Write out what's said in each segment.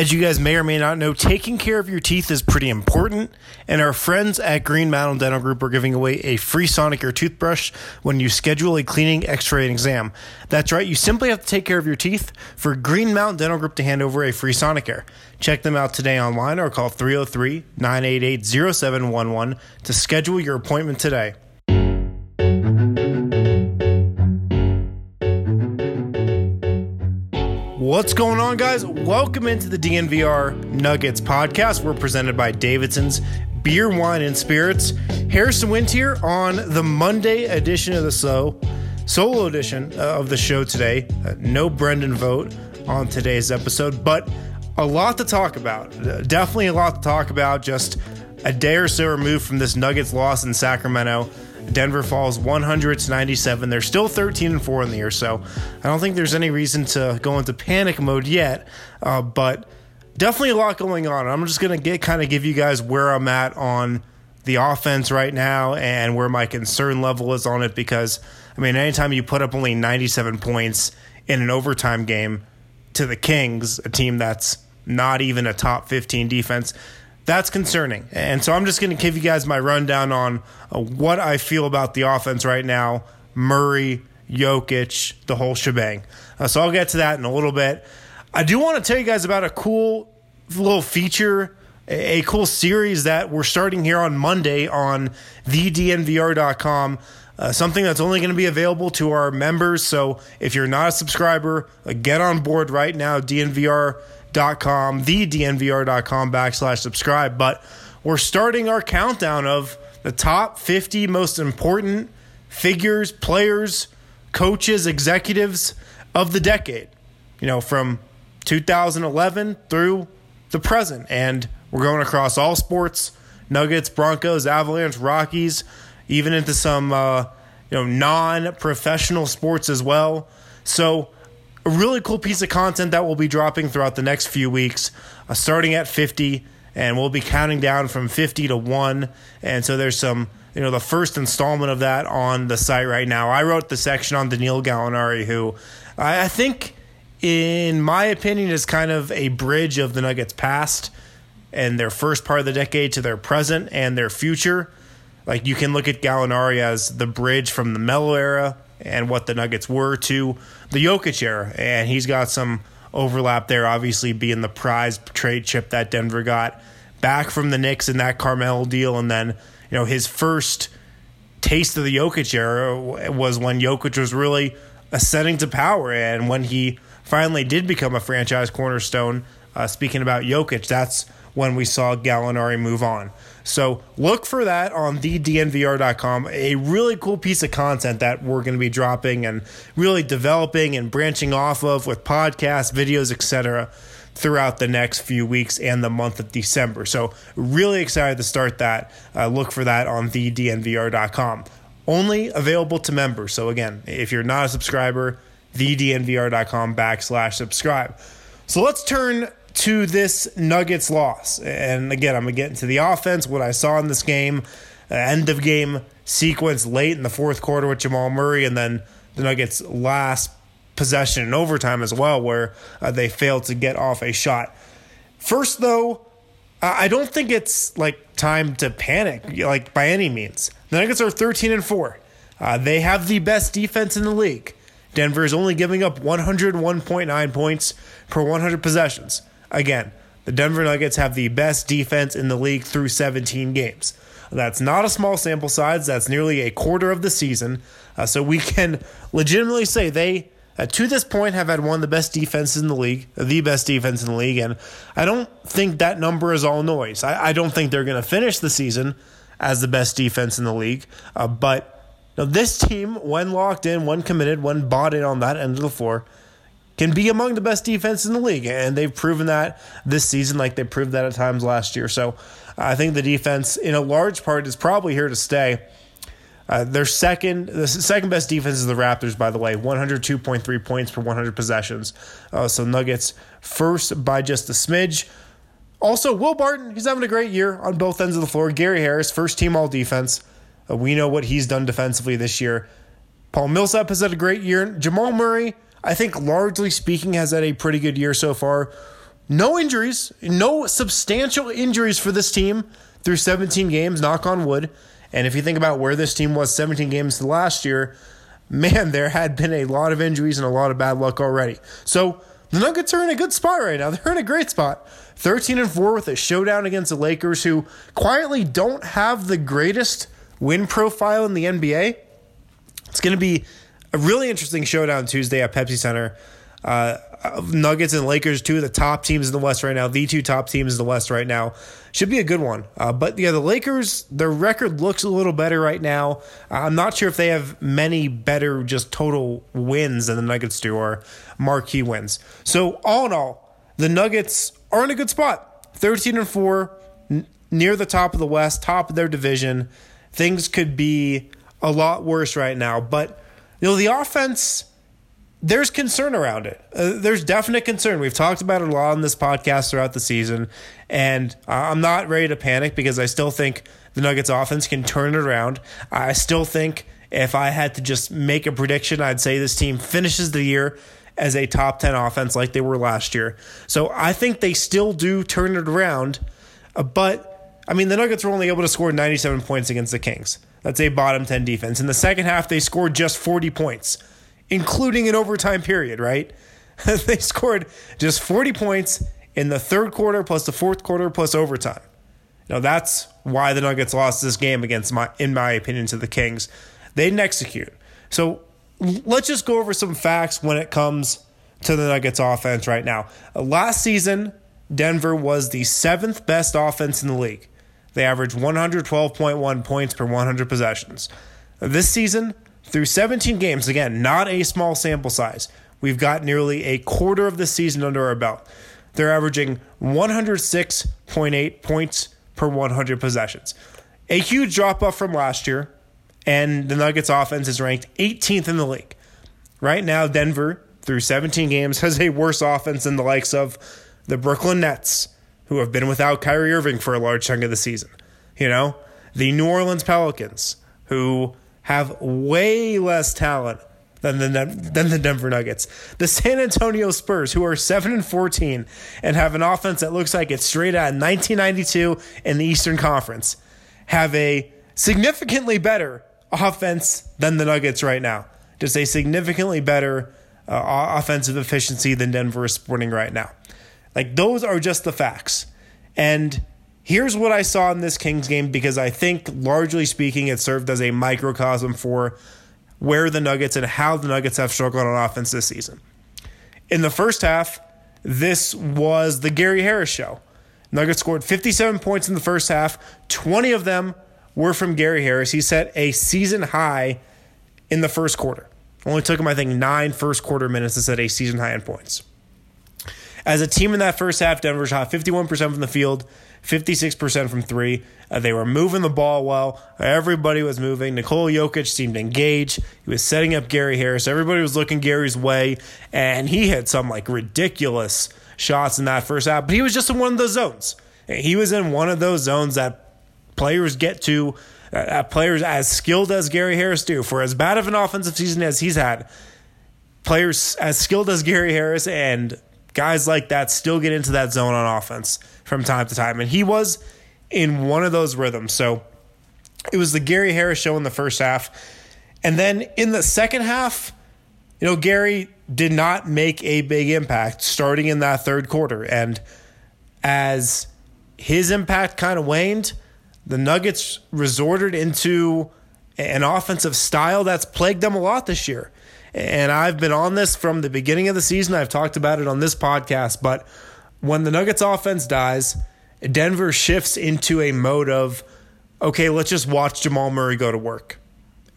As you guys may or may not know, taking care of your teeth is pretty important, and our friends at Green Mountain Dental Group are giving away a free Sonicare toothbrush when you schedule a cleaning, x-ray, and exam. That's right, you simply have to take care of your teeth for Green Mountain Dental Group to hand over a free Sonicare. Check them out today online or call 303-988-0711 to schedule your appointment today. What's going on, guys? Welcome into the DNVR Nuggets podcast. We're presented by Davidson's Beer, Wine, and Spirits. Harrison Wind here on the Monday edition of the show, solo edition uh, of the show today. Uh, no Brendan Vogt on today's episode, but a lot to talk about. Uh, definitely a lot to talk about. Just a day or so removed from this Nuggets loss in Sacramento. Denver falls 100 to 97. They're still 13 and 4 in the year, so I don't think there's any reason to go into panic mode yet. Uh, but definitely a lot going on. I'm just gonna get kind of give you guys where I'm at on the offense right now and where my concern level is on it because I mean, anytime you put up only 97 points in an overtime game to the Kings, a team that's not even a top 15 defense, that's concerning. And so I'm just going to give you guys my rundown on uh, what I feel about the offense right now Murray, Jokic, the whole shebang. Uh, so I'll get to that in a little bit. I do want to tell you guys about a cool little feature, a, a cool series that we're starting here on Monday on thednvr.com. Uh, something that's only going to be available to our members. So if you're not a subscriber, uh, get on board right now. DNVR dnvr.com, the dnvr.com backslash subscribe. But we're starting our countdown of the top 50 most important figures, players, coaches, executives of the decade, you know, from 2011 through the present. And we're going across all sports Nuggets, Broncos, Avalanche, Rockies, even into some, uh, you know, non professional sports as well. So, a really cool piece of content that we'll be dropping throughout the next few weeks, uh, starting at 50, and we'll be counting down from 50 to 1. And so there's some, you know, the first installment of that on the site right now. I wrote the section on Danilo Gallinari, who I, I think, in my opinion, is kind of a bridge of the Nuggets' past and their first part of the decade to their present and their future. Like you can look at Gallinari as the bridge from the Melo era and what the Nuggets were to the Jokic era. And he's got some overlap there, obviously being the prize trade chip that Denver got back from the Knicks in that Carmelo deal. And then, you know, his first taste of the Jokic era was when Jokic was really ascending to power. And when he finally did become a franchise cornerstone, uh, speaking about Jokic, that's when we saw Gallinari move on. So look for that on thednvr.com. A really cool piece of content that we're going to be dropping and really developing and branching off of with podcasts, videos, etc. throughout the next few weeks and the month of December. So really excited to start that. Uh, look for that on thednvr.com. Only available to members. So again, if you're not a subscriber, thednvr.com backslash subscribe. So let's turn to this Nuggets loss. And again, I'm going to get into the offense, what I saw in this game, uh, end of game sequence late in the fourth quarter with Jamal Murray, and then the Nuggets' last possession in overtime as well, where uh, they failed to get off a shot. First, though, I don't think it's like time to panic, like by any means. The Nuggets are 13 and 4. Uh, they have the best defense in the league. Denver is only giving up 101.9 points per 100 possessions. Again, the Denver Nuggets have the best defense in the league through 17 games. That's not a small sample size. That's nearly a quarter of the season. Uh, so we can legitimately say they, uh, to this point, have had one of the best defenses in the league, the best defense in the league. And I don't think that number is all noise. I, I don't think they're going to finish the season as the best defense in the league. Uh, but you know, this team, when locked in, when committed, when bought in on that end of the floor, can be among the best defense in the league. And they've proven that this season, like they proved that at times last year. So I think the defense, in a large part, is probably here to stay. Uh, their second, the second best defense is the Raptors, by the way, 102.3 points per 100 possessions. Uh, so Nuggets first by just a smidge. Also, Will Barton, he's having a great year on both ends of the floor. Gary Harris, first team all defense. Uh, we know what he's done defensively this year. Paul Millsap has had a great year. Jamal Murray, I think largely speaking, has had a pretty good year so far. no injuries, no substantial injuries for this team through 17 games, knock on wood. And if you think about where this team was 17 games last year, man, there had been a lot of injuries and a lot of bad luck already. So the Nuggets are in a good spot right now. They're in a great spot. 13 and 4 with a showdown against the Lakers, who quietly don't have the greatest win profile in the NBA. It's going to be a really interesting showdown Tuesday at Pepsi Center. Uh, Nuggets and Lakers, two of the top teams in the West right now, the two top teams in the West right now. Should be a good one. Uh, but yeah, the Lakers, their record looks a little better right now. Uh, I'm not sure if they have many better just total wins than the Nuggets do or marquee wins. So, all in all, the Nuggets are in a good spot 13 and 4, n- near the top of the West, top of their division. Things could be a lot worse right now. But, you know, the offense there's concern around it. Uh, there's definite concern. We've talked about it a lot on this podcast throughout the season, and I'm not ready to panic because I still think the Nuggets offense can turn it around. I still think if I had to just make a prediction, I'd say this team finishes the year as a top 10 offense like they were last year. So I think they still do turn it around, uh, but I mean, the Nuggets were only able to score 97 points against the Kings. That's a bottom 10 defense. In the second half, they scored just 40 points including an overtime period, right? they scored just 40 points in the third quarter plus the fourth quarter plus overtime. Now that's why the Nuggets lost this game against my in my opinion to the Kings. They didn't execute. So let's just go over some facts when it comes to the Nuggets offense right now. Last season, Denver was the seventh best offense in the league. They average 112.1 points per 100 possessions. This season, through 17 games, again, not a small sample size, we've got nearly a quarter of the season under our belt. They're averaging 106.8 points per 100 possessions. A huge drop off from last year, and the Nuggets offense is ranked 18th in the league. Right now, Denver, through 17 games, has a worse offense than the likes of the Brooklyn Nets, who have been without Kyrie Irving for a large chunk of the season. You know, the New Orleans Pelicans, who have way less talent than the than the Denver Nuggets. The San Antonio Spurs, who are seven and fourteen and have an offense that looks like it's straight out of 1992 in the Eastern Conference, have a significantly better offense than the Nuggets right now. Just a significantly better uh, offensive efficiency than Denver is sporting right now. Like those are just the facts, and Here's what I saw in this Kings game because I think, largely speaking, it served as a microcosm for where the Nuggets and how the Nuggets have struggled on offense this season. In the first half, this was the Gary Harris show. Nuggets scored 57 points in the first half. 20 of them were from Gary Harris. He set a season high in the first quarter. Only took him, I think, nine first quarter minutes to set a season high in points. As a team in that first half, Denver shot 51% from the field, 56% from three. Uh, they were moving the ball well. Everybody was moving. Nikola Jokic seemed engaged. He was setting up Gary Harris. Everybody was looking Gary's way, and he had some like ridiculous shots in that first half. But he was just in one of those zones. He was in one of those zones that players get to. Uh, players as skilled as Gary Harris do for as bad of an offensive season as he's had. Players as skilled as Gary Harris and guys like that still get into that zone on offense from time to time. And he was in one of those rhythms. So it was the Gary Harris show in the first half. And then in the second half, you know, Gary did not make a big impact starting in that third quarter. And as his impact kind of waned, the Nuggets resorted into an offensive style that's plagued them a lot this year. And I've been on this from the beginning of the season. I've talked about it on this podcast. But when the Nuggets offense dies, Denver shifts into a mode of, okay, let's just watch Jamal Murray go to work.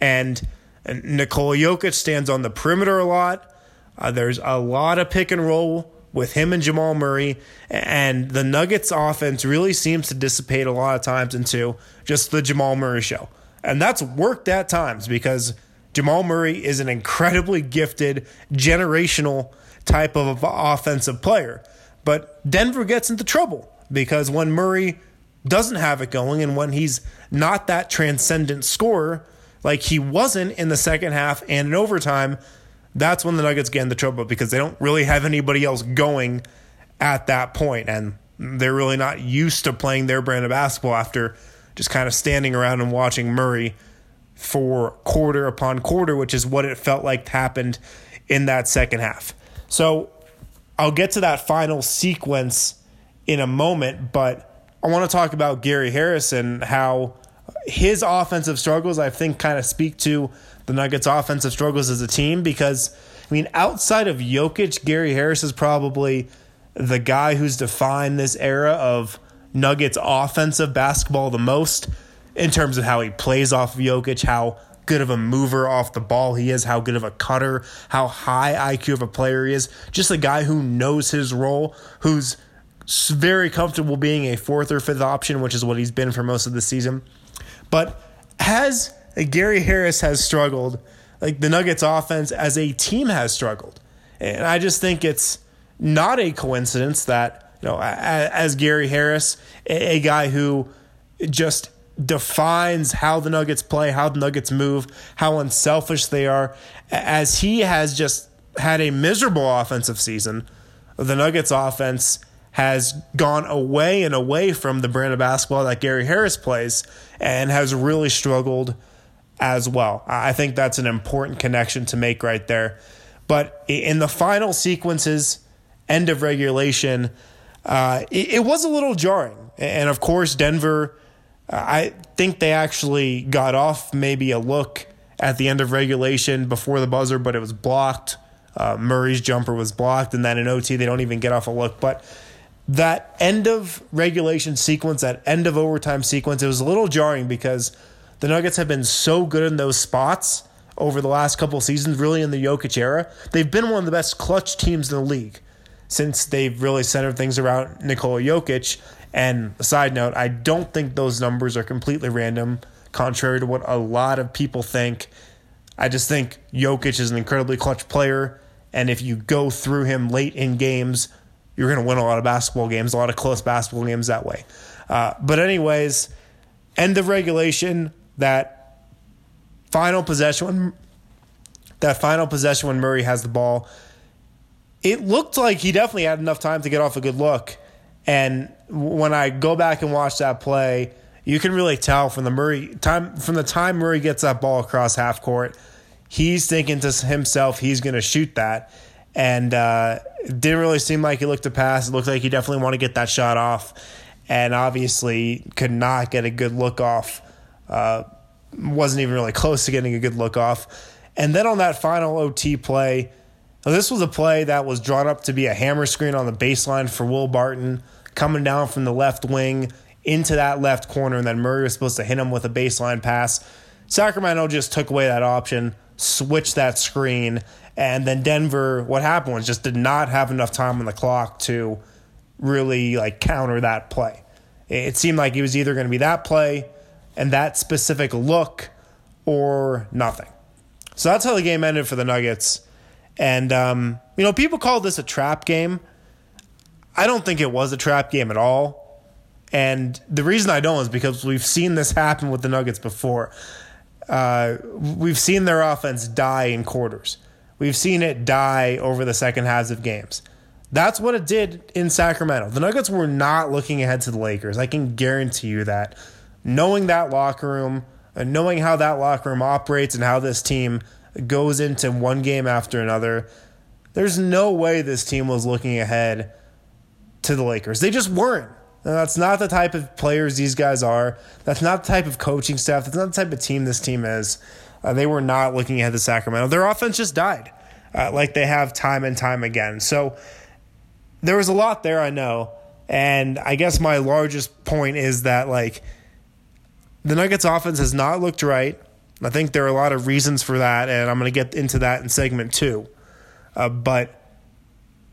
And, Nikola Jokic stands on the perimeter a lot. Uh, there's a lot of pick and roll with him and Jamal Murray. And the Nuggets offense really seems to dissipate a lot of times into just the Jamal Murray show. And that's worked at times because Jamal Murray is an incredibly gifted, generational type of offensive player. But Denver gets into trouble because when Murray doesn't have it going and when he's not that transcendent scorer, like he wasn't in the second half and in overtime, that's when the Nuggets get into trouble because they don't really have anybody else going at that point, and they're really not used to playing their brand of basketball after just kind of standing around and watching Murray for quarter upon quarter, which is what it felt like happened in that second half. So I'll get to that final sequence in a moment, but I want to talk about Gary Harrison, and how his offensive struggles, I think, kind of speak to the Nuggets' offensive struggles as a team because, I mean, outside of Jokic, Gary Harris is probably the guy who's defined this era of Nuggets offensive basketball the most in terms of how he plays off of Jokic, how good of a mover off the ball he is, how good of a cutter, how high IQ of a player he is. Just a guy who knows his role, who's very comfortable being a fourth or fifth option, which is what he's been for most of the season. But as Gary Harris has struggled, like the Nuggets offense as a team has struggled. And I just think it's not a coincidence that, you know, as Gary Harris, a guy who just defines how the Nuggets play, how the Nuggets move, how unselfish they are, as he has just had a miserable offensive season, the Nuggets offense has gone away and away from the brand of basketball that Gary Harris plays and has really struggled as well. I think that's an important connection to make right there. But in the final sequences, end of regulation, uh, it, it, was a little jarring. And of course, Denver, I think they actually got off maybe a look at the end of regulation before the buzzer, but it was blocked. Uh, Murray's jumper was blocked, and then in OT, they don't even get off a look. But that end of regulation sequence, that end of overtime sequence, it was a little jarring because the Nuggets have been so good in those spots over the last couple seasons, really in the Jokic era. They've been one of the best clutch teams in the league since they've really centered things around Nikola Jokic. And a side note, I don't think those numbers are completely random, contrary to what a lot of people think. I just think Jokic is an incredibly clutch player. And if you go through him late in games, you're going to win a lot of basketball games, a lot of close basketball games that way. Uh, but, anyways, end of regulation, that final possession when that final possession when Murray has the ball, it looked like he definitely had enough time to get off a good look. And when I go back and watch that play, you can really tell from the Murray time from the time Murray gets that ball across half court, he's thinking to himself he's going to shoot that, and uh, didn't really seem like he looked to pass. It looked like he definitely wanted to get that shot off, and obviously could not get a good look off. Uh, wasn't even really close to getting a good look off. And then on that final OT play, this was a play that was drawn up to be a hammer screen on the baseline for Will Barton coming down from the left wing into that left corner, and then Murray was supposed to hit him with a baseline pass. Sacramento just took away that option, switched that screen, and then Denver, what happened was just did not have enough time on the clock to really like counter that play. It seemed like it was either going to be that play and that specific look or nothing. So that's how the game ended for the Nuggets. And, um, you know, people call this a trap game. I don't think it was a trap game at all. And the reason I don't is because we've seen this happen with the Nuggets before. Uh, we've seen their offense die in quarters. We've seen it die over the second halves of games. That's what it did in Sacramento. The Nuggets were not looking ahead to the Lakers. I can guarantee you that. Knowing that locker room, and knowing how that locker room operates and how this team goes into one game after another, there's no way this team was looking ahead to the Lakers. They just weren't. that's not the type of players these guys are. That's not the type of coaching staff. That's not the type of team this team is. Uh, they were not looking ahead to Sacramento. Their offense just died, uh, like they have time and time again. So there was a lot there, I know. And I guess my largest point is that, like, the Nuggets offense has not looked right. I think there are a lot of reasons for that, and I'm going to get into that in segment two. Uh, but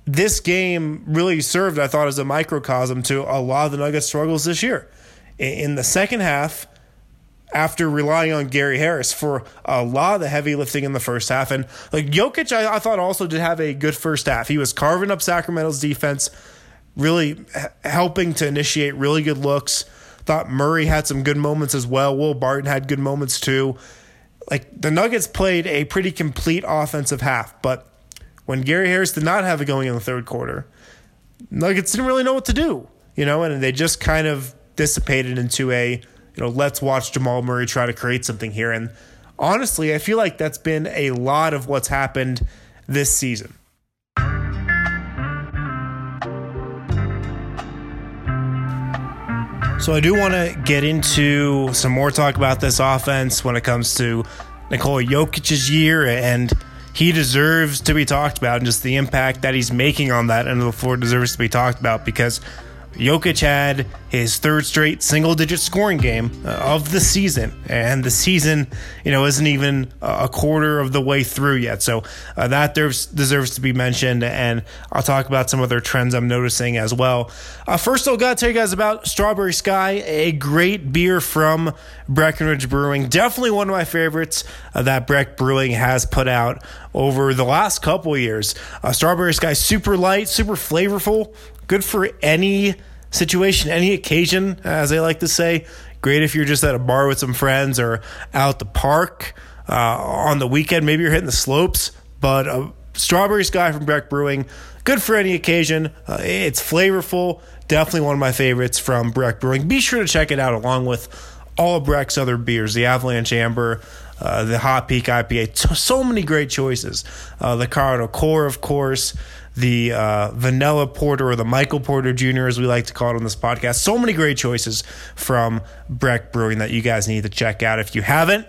this game really served, I thought, as a microcosm to a lot of the Nuggets' struggles this year. In the second half, after relying on Gary Harris for a lot of the heavy lifting in the first half. And like Jokic, I, I thought also did have a good first half. He was carving up Sacramento's defense, really helping to initiate really good looks. Thought Murray had some good moments as well. Will Barton had good moments too. Like the Nuggets played a pretty complete offensive half, but when Gary Harris did not have it going in the third quarter, Nuggets didn't really know what to do, you know, and they just kind of dissipated into a, you know, let's watch Jamal Murray try to create something here. And honestly, I feel like that's been a lot of what's happened this season. So I do want to get into some more talk about this offense when it comes to Nikola Jokic's year, and he deserves to be talked about, and just the impact that he's making on that end of the floor deserves to be talked about because Jokic had his third straight single digit scoring game uh, of the season. And the season, you know, isn't even a quarter of the way through yet. So uh, that deserves, deserves to be mentioned. And I'll talk about some other trends I'm noticing as well. Uh, first, I've got to tell you guys about Strawberry Sky, a great beer from Breckenridge Brewing. Definitely one of my favorites uh, that Breck Brewing has put out over the last couple years. Uh, Strawberry Sky, super light, super flavorful, good for any situation, any occasion, as they like to say. Great if you're just at a bar with some friends or out the park uh, on the weekend. Maybe you're hitting the slopes, but a Strawberry Sky from Breck Brewing, good for any occasion. Uh, it's flavorful. Definitely one of my favorites from Breck Brewing. Be sure to check it out along with all of Breck's other beers, the Avalanche Amber, uh, the Hot Peak IPA. So many great choices. Uh, the Colorado Core, of course the uh, Vanilla Porter or the Michael Porter Jr., as we like to call it on this podcast. So many great choices from Breck Brewing that you guys need to check out if you haven't.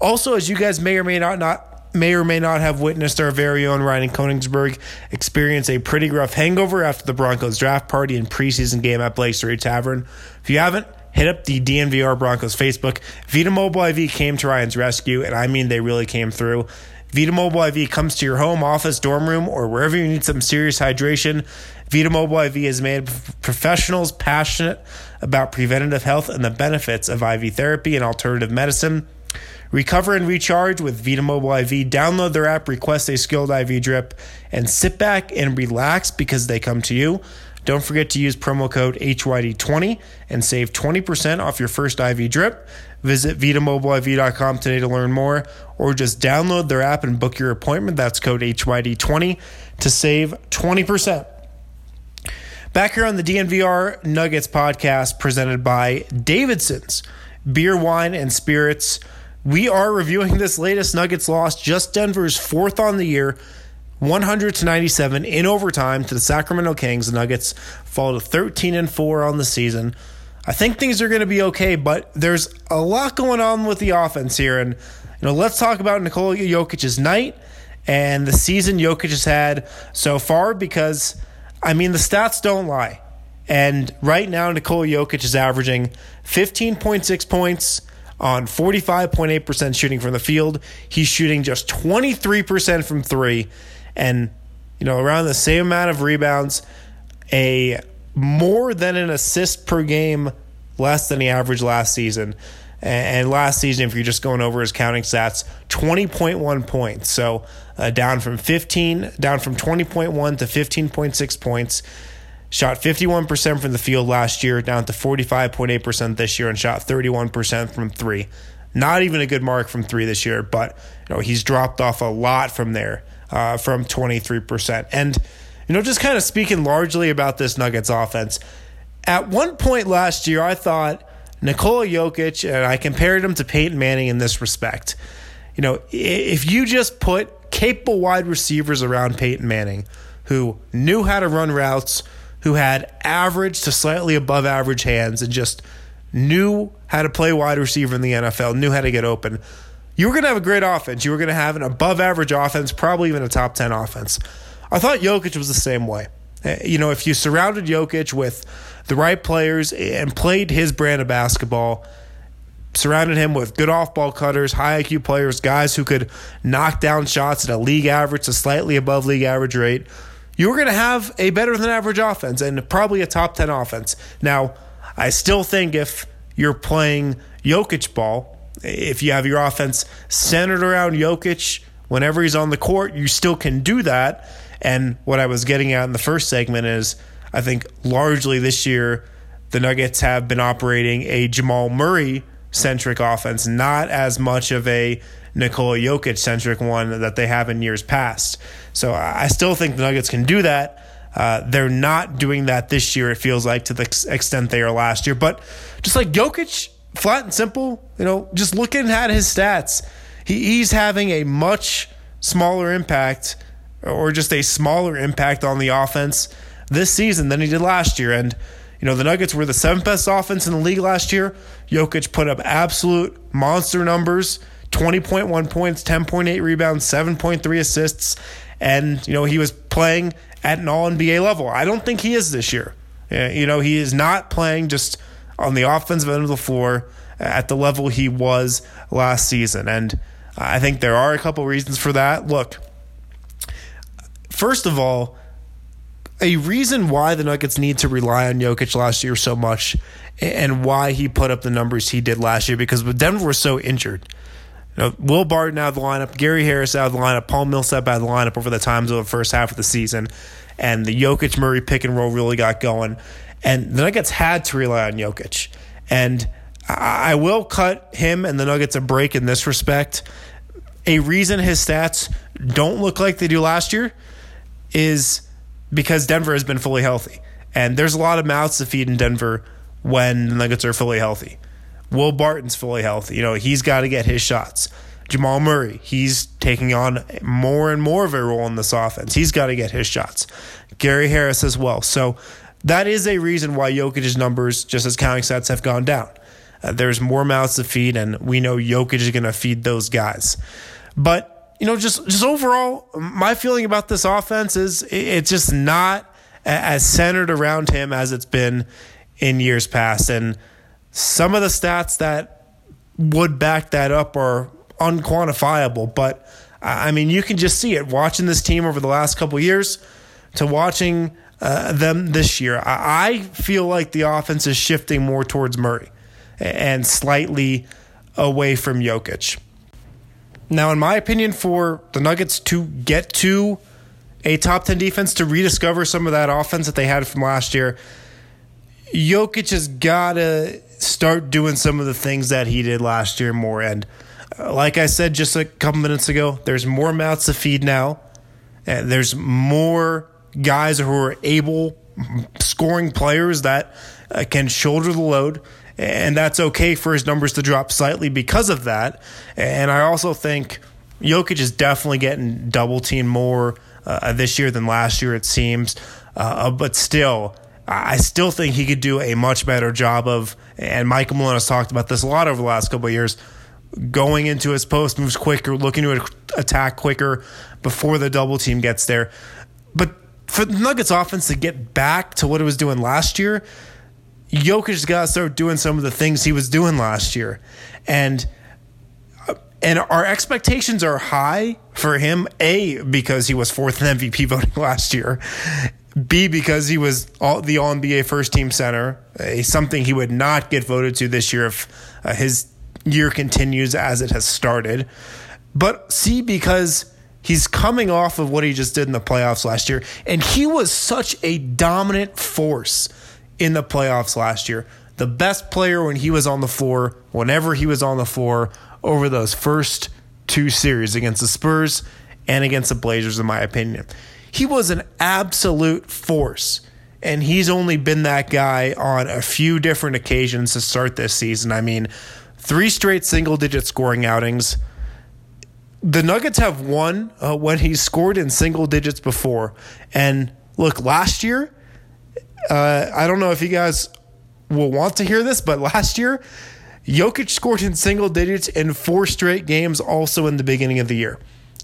Also, as you guys may or may not not may or may not have witnessed our very own Ryan Koenigsberg experience a pretty rough hangover after the Broncos draft party and preseason game at Blake Street Tavern. If you haven't, hit up the DNVR Broncos Facebook. Vita Mobile IV came to Ryan's rescue, and I mean they really came through. Vita Mobile IV comes to your home, office, dorm room, or wherever you need some serious hydration. Vita Mobile IV is made professionals passionate about preventative health and the benefits of IV therapy and alternative medicine. Recover and recharge with Vita Mobile IV. Download their app, request a skilled IV drip, and sit back and relax because they come to you. Don't forget to use promo code HYD20 and save 20% off your first IV drip. Visit VitaMobileIV.com today to learn more, or just download their app and book your appointment. That's code HYD20 to save 20%. Back here on the DNVR Nuggets podcast presented by Davidson's Beer, Wine, and Spirits. We are reviewing this latest Nuggets loss, just Denver's fourth on the year, 100 to 97 in overtime to the Sacramento Kings. The Nuggets fall to 13 and 4 on the season. I think things are going to be okay, but there's a lot going on with the offense here. And, you know, let's talk about Nikola Jokic's night and the season Jokic has had so far because, I mean, the stats don't lie. And right now, Nikola Jokic is averaging 15.6 points on 45.8% shooting from the field. He's shooting just 23% from three and, you know, around the same amount of rebounds, a more than an assist per game less than the average last season. And last season, if you're just going over his counting stats, 20.1 points. So uh, down from 15, down from 20.1 to 15.6 points. Shot 51% from the field last year, down to 45.8% this year, and shot 31% from three. Not even a good mark from three this year, but you know he's dropped off a lot from there, uh, from 23%. And you know, just kind of speaking largely about this Nuggets offense. At one point last year, I thought Nikola Jokic, and I compared him to Peyton Manning in this respect. You know, if you just put capable wide receivers around Peyton Manning who knew how to run routes, who had average to slightly above average hands, and just knew how to play wide receiver in the NFL, knew how to get open, you were going to have a great offense. You were going to have an above average offense, probably even a top 10 offense. I thought Jokic was the same way. Uh, you know, if you surrounded Jokic with the right players and played his brand of basketball, surrounded him with good off ball cutters, high IQ players, guys who could knock down shots at a league average to slightly above league average rate, you were going to have a better than average offense and probably a top 10 offense. Now, I still think if you're playing Jokic ball, if you have your offense centered around Jokic whenever he's on the court, you still can do that and what I was getting at in the first segment is I think largely this year the Nuggets have been operating a Jamal Murray centric offense, not as much of a Nikola Jokic centric one that they have in years past. So I still think the Nuggets can do that, Uh, they're not doing that this year, it feels like, to the ex- extent they are last year. But just like Jokic, flat and simple, you know, just looking at his stats, he, he's having a much smaller impact or just a smaller impact on the offense this season than he did last year. And, you know, the Nuggets were the seventh best offense in the league last year. Jokic put up absolute monster numbers 20.1 points, 10.8 rebounds, 7.3 assists. And, you know, he was playing at an all NBA level. I don't think he is this year. You know, he is not playing just on the offensive end of the floor at the level he was last season. And I think there are a couple reasons for that. Look, first of all, a reason why the Nuggets need to rely on Jokic last year so much and why he put up the numbers he did last year because Denver was so injured. You know, Will Barton out of the lineup, Gary Harris out of the lineup, Paul Millsap out of the lineup over the times of the first half of the season, and the Jokic Murray pick and roll really got going. And the Nuggets had to rely on Jokic. And I will cut him and the Nuggets a break in this respect. A reason his stats don't look like they do last year is because Denver has been fully healthy. And there's a lot of mouths to feed in Denver when the Nuggets are fully healthy. Will Barton's fully healthy. You know, he's got to get his shots. Jamal Murray, he's taking on more and more of a role in this offense. He's got to get his shots. Gary Harris as well. So that is a reason why Jokic's numbers, just as counting stats, have gone down. Uh, there's more mouths to feed, and we know Jokic is going to feed those guys. But you know, just just overall, my feeling about this offense is it's just not as centered around him as it's been in years past, and some of the stats that would back that up are unquantifiable. But I mean, you can just see it watching this team over the last couple years to watching uh, them this year. I feel like the offense is shifting more towards Murray and slightly away from Jokic. Now, in my opinion, for the Nuggets to get to a top 10 defense to rediscover some of that offense that they had from last year, Jokic has got to start doing some of the things that he did last year more. And uh, like I said just a couple minutes ago, there's more mouths to feed now. And there's more guys who are able scoring players that uh, can shoulder the load and that's okay for his numbers to drop slightly because of that. And I also think Jokic is definitely getting double teamed more uh, this year than last year, it seems. Uh, but still, I still think he could do a much better job of, and Michael Malone has talked about this a lot over the last couple of years, going into his post moves quicker, looking to attack quicker before the double team gets there. But for the Nuggets offense to get back to what it was doing last year, Jokic's got to start doing some of the things he was doing last year, and and our expectations are high for him. A because he was fourth in MVP voting last year. B because he was all, the All NBA first team center, a, something he would not get voted to this year if uh, his year continues as it has started. But C because he's coming off of what he just did in the playoffs last year, and he was such a dominant force in the playoffs last year. The best player when he was on the floor, whenever he was on the floor over those first two series against the Spurs and against the Blazers, in my opinion. He was an absolute force. And he's only been that guy on a few different occasions to start this season. I mean, three straight single digit scoring outings. The Nuggets have won uh, when he scored in single digits before. And look, last year, uh, I don't know if you guys will want to hear this, but last year, Jokic scored in single digits in four straight games, also in the beginning of the year.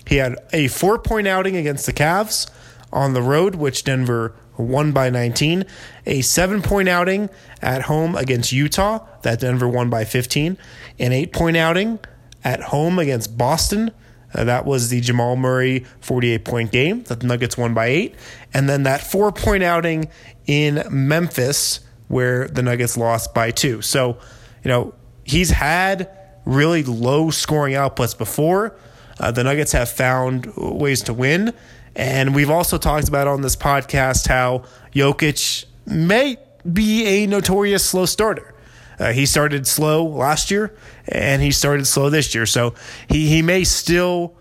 He had a four point outing against the Cavs on the road, which Denver won by 19, a seven point outing at home against Utah, that Denver won by 15, an eight point outing at home against Boston. Uh, that was the Jamal Murray 48 point game that the Nuggets won by eight. And then that four point outing in Memphis where the Nuggets lost by two. So, you know, he's had really low scoring outputs before. Uh, the Nuggets have found ways to win. And we've also talked about on this podcast how Jokic may be a notorious slow starter. Uh, he started slow last year and he started slow this year. So he, he may still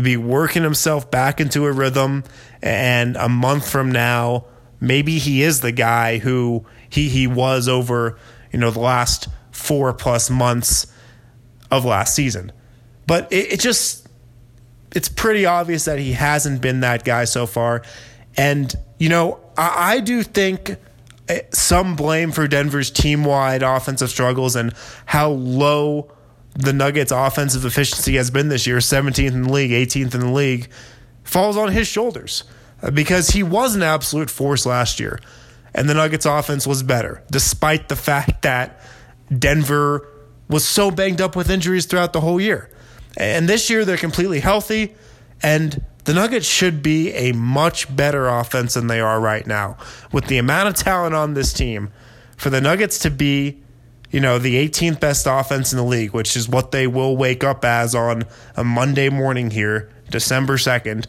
be working himself back into a rhythm. And a month from now, maybe he is the guy who he, he was over, you know, the last four plus months of last season. But it, it just, it's pretty obvious that he hasn't been that guy so far. And, you know, I, I do think some blame for Denver's team wide offensive struggles and how low the Nuggets' offensive efficiency has been this year 17th in the league, 18th in the league falls on his shoulders uh, because he was an absolute force last year. And the Nuggets' offense was better, despite the fact that Denver was so banged up with injuries throughout the whole year. And this year, they're completely healthy. And the Nuggets should be a much better offense than they are right now. With the amount of talent on this team, for the Nuggets to be, you know, the 18th best offense in the league, which is what they will wake up as on a Monday morning here, December 2nd,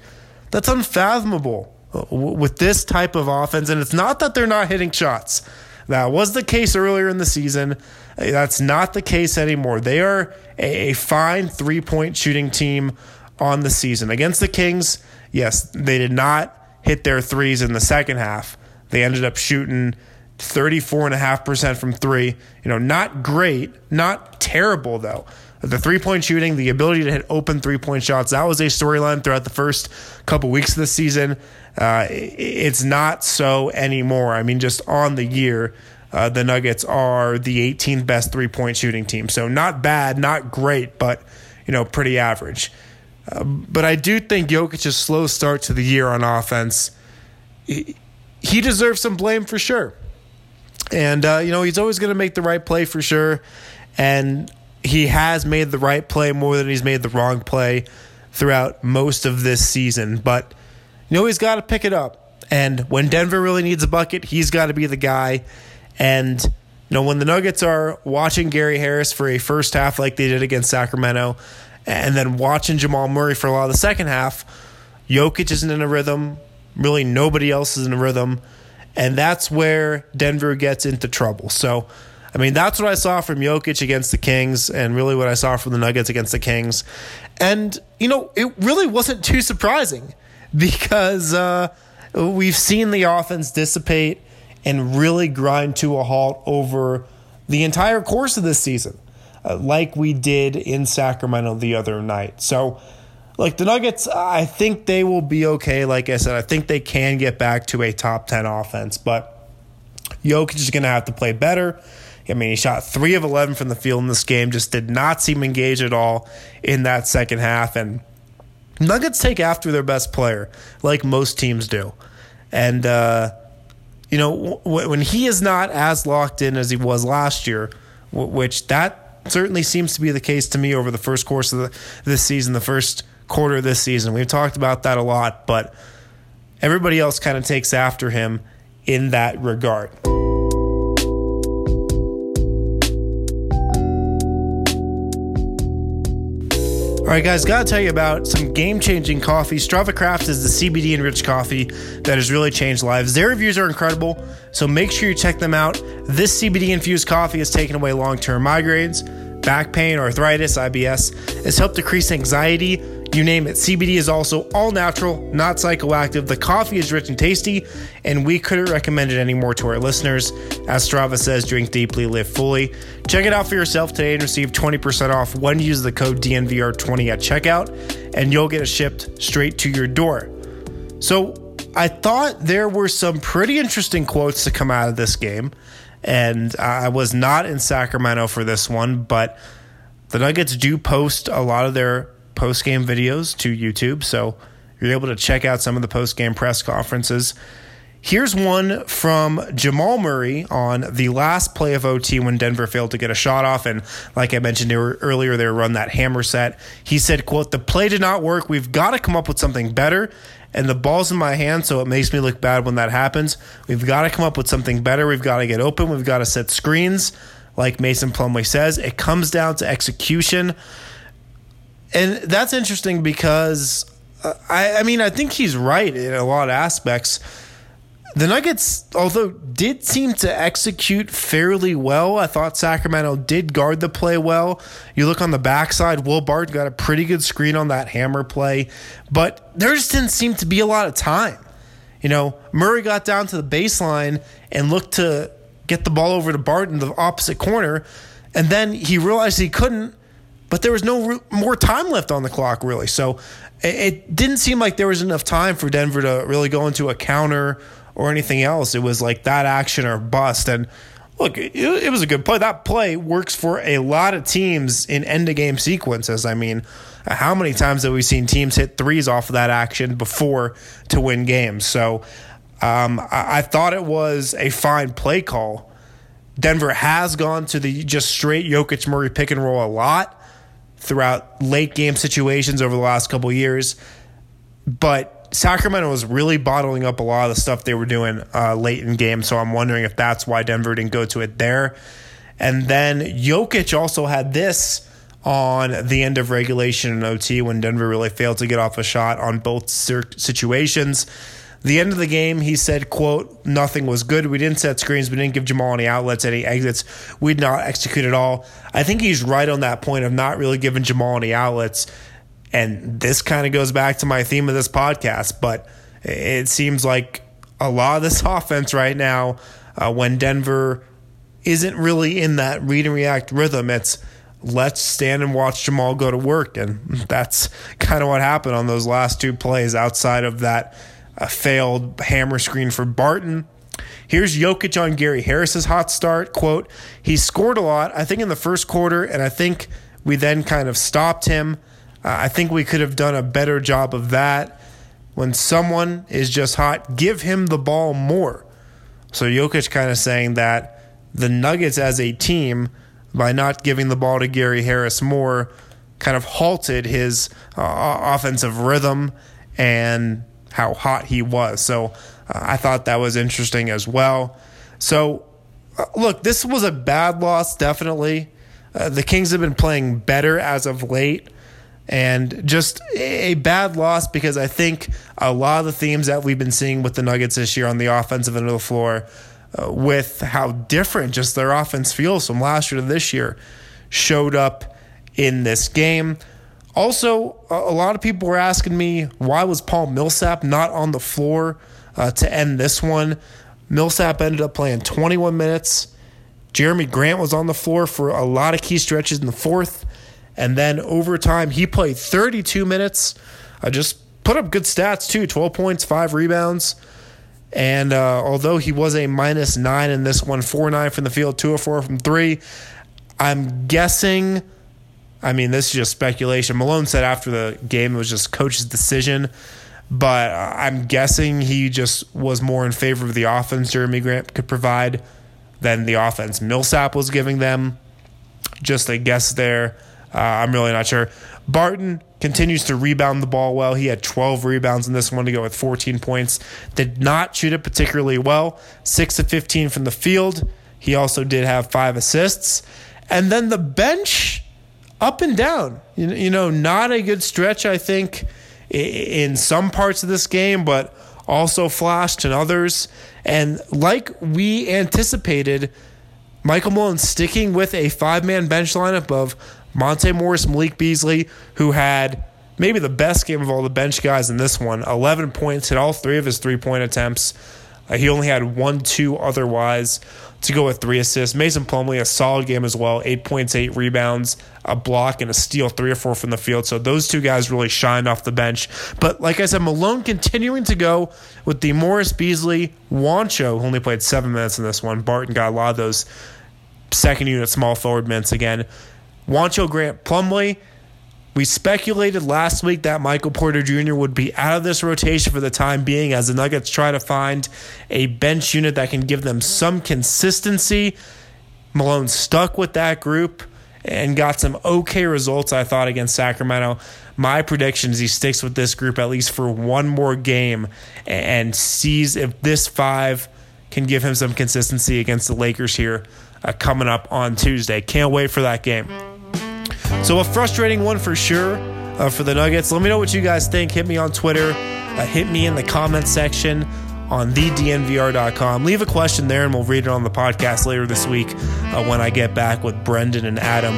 that's unfathomable uh, with this type of offense. And it's not that they're not hitting shots. That was the case earlier in the season. That's not the case anymore. They are a fine three point shooting team on the season. Against the Kings, yes, they did not hit their threes in the second half. They ended up shooting 34.5% from three. You know, not great, not terrible, though. The three point shooting, the ability to hit open three point shots, that was a storyline throughout the first couple weeks of the season. Uh, it's not so anymore. I mean, just on the year, uh, the Nuggets are the 18th best three point shooting team. So not bad, not great, but you know, pretty average. But I do think Jokic's slow start to the year on offense, he, he deserves some blame for sure. And uh, you know, he's always going to make the right play for sure, and he has made the right play more than he's made the wrong play throughout most of this season. But you know, he's got to pick it up. And when Denver really needs a bucket, he's got to be the guy. And you know, when the Nuggets are watching Gary Harris for a first half like they did against Sacramento, and then watching Jamal Murray for a lot of the second half, Jokic isn't in a rhythm. Really, nobody else is in a rhythm. And that's where Denver gets into trouble. So, I mean, that's what I saw from Jokic against the Kings, and really what I saw from the Nuggets against the Kings. And, you know, it really wasn't too surprising because uh, we've seen the offense dissipate and really grind to a halt over the entire course of this season, uh, like we did in Sacramento the other night. So, like the Nuggets, I think they will be okay. Like I said, I think they can get back to a top 10 offense, but Jokic is going to have to play better. I mean, he shot three of 11 from the field in this game, just did not seem engaged at all in that second half. And Nuggets take after their best player, like most teams do. And, uh, you know, when he is not as locked in as he was last year, which that certainly seems to be the case to me over the first course of the, this season, the first quarter of this season. We've talked about that a lot, but everybody else kind of takes after him in that regard. All right, guys, gotta tell you about some game changing coffee. Strava Craft is the CBD enriched coffee that has really changed lives. Their reviews are incredible, so make sure you check them out. This CBD infused coffee has taken away long term migraines, back pain, arthritis, IBS. It's helped decrease anxiety you name it. CBD is also all natural, not psychoactive. The coffee is rich and tasty, and we couldn't recommend it anymore to our listeners. As Strava says, drink deeply, live fully. Check it out for yourself today and receive 20% off when you use the code DNVR20 at checkout, and you'll get it shipped straight to your door. So, I thought there were some pretty interesting quotes to come out of this game, and I was not in Sacramento for this one, but the Nuggets do post a lot of their post game videos to YouTube. So you're able to check out some of the post game press conferences. Here's one from Jamal Murray on the last play of OT when Denver failed to get a shot off. And like I mentioned earlier, they run that hammer set. He said, quote, the play did not work. We've got to come up with something better. And the ball's in my hand, so it makes me look bad when that happens. We've got to come up with something better. We've got to get open. We've got to set screens. Like Mason Plumlee says, it comes down to execution. And that's interesting because uh, I, I mean, I think he's right in a lot of aspects. the Nuggets, although did seem to execute fairly well, I thought Sacramento did guard the play well. You look on the backside, Will Barton got a pretty good screen on that hammer play, but there just didn't seem to be a lot of time. You know, Murray got down to the baseline and looked to get the ball over to Barton, the opposite corner, and then he realized he couldn't, but there was no more time left on the clock, really. So it didn't seem like there was enough time for Denver to really go into a counter or anything else. It was like that action or bust. And look, it, it was a good play. That play works for a lot of teams in end of game sequences. I mean, how many times have we seen teams hit threes off of that action before to win games? So um, I, I thought it was a fine play call. Denver has gone to the just straight Jokic Murray pick and roll a lot throughout late game situations over the last couple years. But Sacramento was really bottling up a lot of the stuff they were doing uh, late in game. So I'm wondering if that's why Denver didn't go to it there. And then Jokic also had this on the end of regulation and OT when Denver really failed to get off a shot on both situations. The end of the game, he said, quote, nothing was good. We didn't set screens. We didn't give Jamal any outlets, any exits. We did not execute at all. I think he's right on that point of not really giving Jamal any outlets. And this kind of goes back to my theme of this podcast, but it seems like a lot of this offense right now, uh, when Denver isn't really in that read and react rhythm, it's let's stand and watch Jamal go to work. And that's kind of what happened on those last two plays outside of that a failed hammer screen for Barton. Here's Jokic on Gary Harris's hot start. Quote, he scored a lot, I think, in the first quarter, and I think we then kind of stopped him. Uh, I think we could have done a better job of that. When someone is just hot, give him the ball more. So Jokic kind of saying that the Nuggets as a team, by not giving the ball to Gary Harris more, kind of halted his uh, offensive rhythm and how hot he was. So uh, I thought that was interesting as well. So uh, look, this was a bad loss, definitely. Uh, the Kings have been playing better as of late. And just a bad loss because I think a lot of the themes that we've been seeing with the Nuggets this year on the offensive end of the floor, uh, with how different just their offense feels from last year to this year, showed up in this game. Also, a lot of people were asking me why was Paul Millsap not on the floor uh, to end this one. Millsap ended up playing 21 minutes. Jerami Grant was on the floor for a lot of key stretches in the fourth. And then overtime, he played 32 minutes. I just put up good stats too 12 points, five rebounds. And uh, although he was a minus nine in this one, 4 9 from the field, 2 or 4 from three, I'm guessing I mean, this is just speculation. Malone said after the game it was just coach's decision, but I'm guessing he just was more in favor of the offense Jerami Grant could provide than the offense Millsap was giving them. Just a guess there. Uh, I'm really not sure. Barton continues to rebound the ball well. He had 12 rebounds in this one to go with 14 points. Did not shoot it particularly well. 6 of 15 from the field. He also did have five assists. And then the bench up and down. You, you know, not a good stretch, I think, in some parts of this game, but also flashed in others. And like we anticipated, Michael Malone sticking with a five man bench lineup of Monte Morris, Malik Beasley, who had maybe the best game of all the bench guys in this one 11 points, hit all three of his three point attempts. Uh, he only had one, two otherwise to go with three assists. Mason Plumlee, a solid game as well, eight points, eight rebounds, a block, and a steal, three or four from the field. So those two guys really shined off the bench. But like I said, Malone continuing to go with the Morris Beasley, Juancho, who only played seven minutes in this one. Barton got a lot of those second unit small forward minutes again. Juancho Grant Plumlee we speculated last week that Michael Porter Jr. would be out of this rotation for the time being as the Nuggets try to find a bench unit that can give them some consistency. Malone stuck with that group and got some okay results, I thought, against Sacramento. My prediction is he sticks with this group at least for one more game and sees if this five can give him some consistency against the Lakers here uh, coming up on Tuesday. Can't wait for that game. So, a frustrating one for sure uh, for the Nuggets. Let me know what you guys think. Hit me on Twitter, uh, hit me in the comment section on thednvr.com. Leave a question there and we'll read it on the podcast later this week uh, when I get back with Brendan and Adam.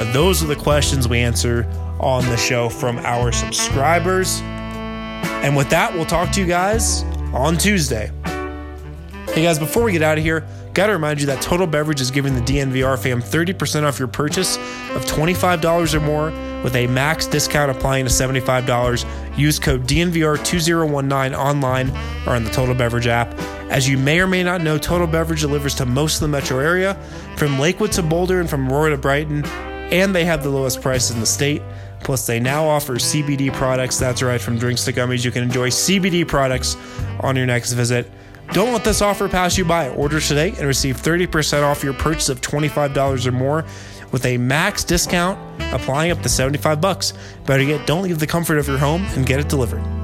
Uh, those are the questions we answer on the show from our subscribers. And with that, we'll talk to you guys on Tuesday. Hey guys, before we get out of here, gotta remind you that Total Beverage is giving the DNVR fam 30% off your purchase of $25 or more with a max discount applying to $75. Use code DNVR2019 online or on the Total Beverage app. As you may or may not know, Total Beverage delivers to most of the metro area, from Lakewood to Boulder and from Aurora to Brighton, and they have the lowest prices in the state. Plus, they now offer CBD products. That's right, from drinks to gummies, you can enjoy CBD products on your next visit. Don't let this offer pass you by. Order today and receive 30% off your purchase of $25 or more with a max discount applying up to 75 bucks. Better yet, don't leave the comfort of your home and get it delivered.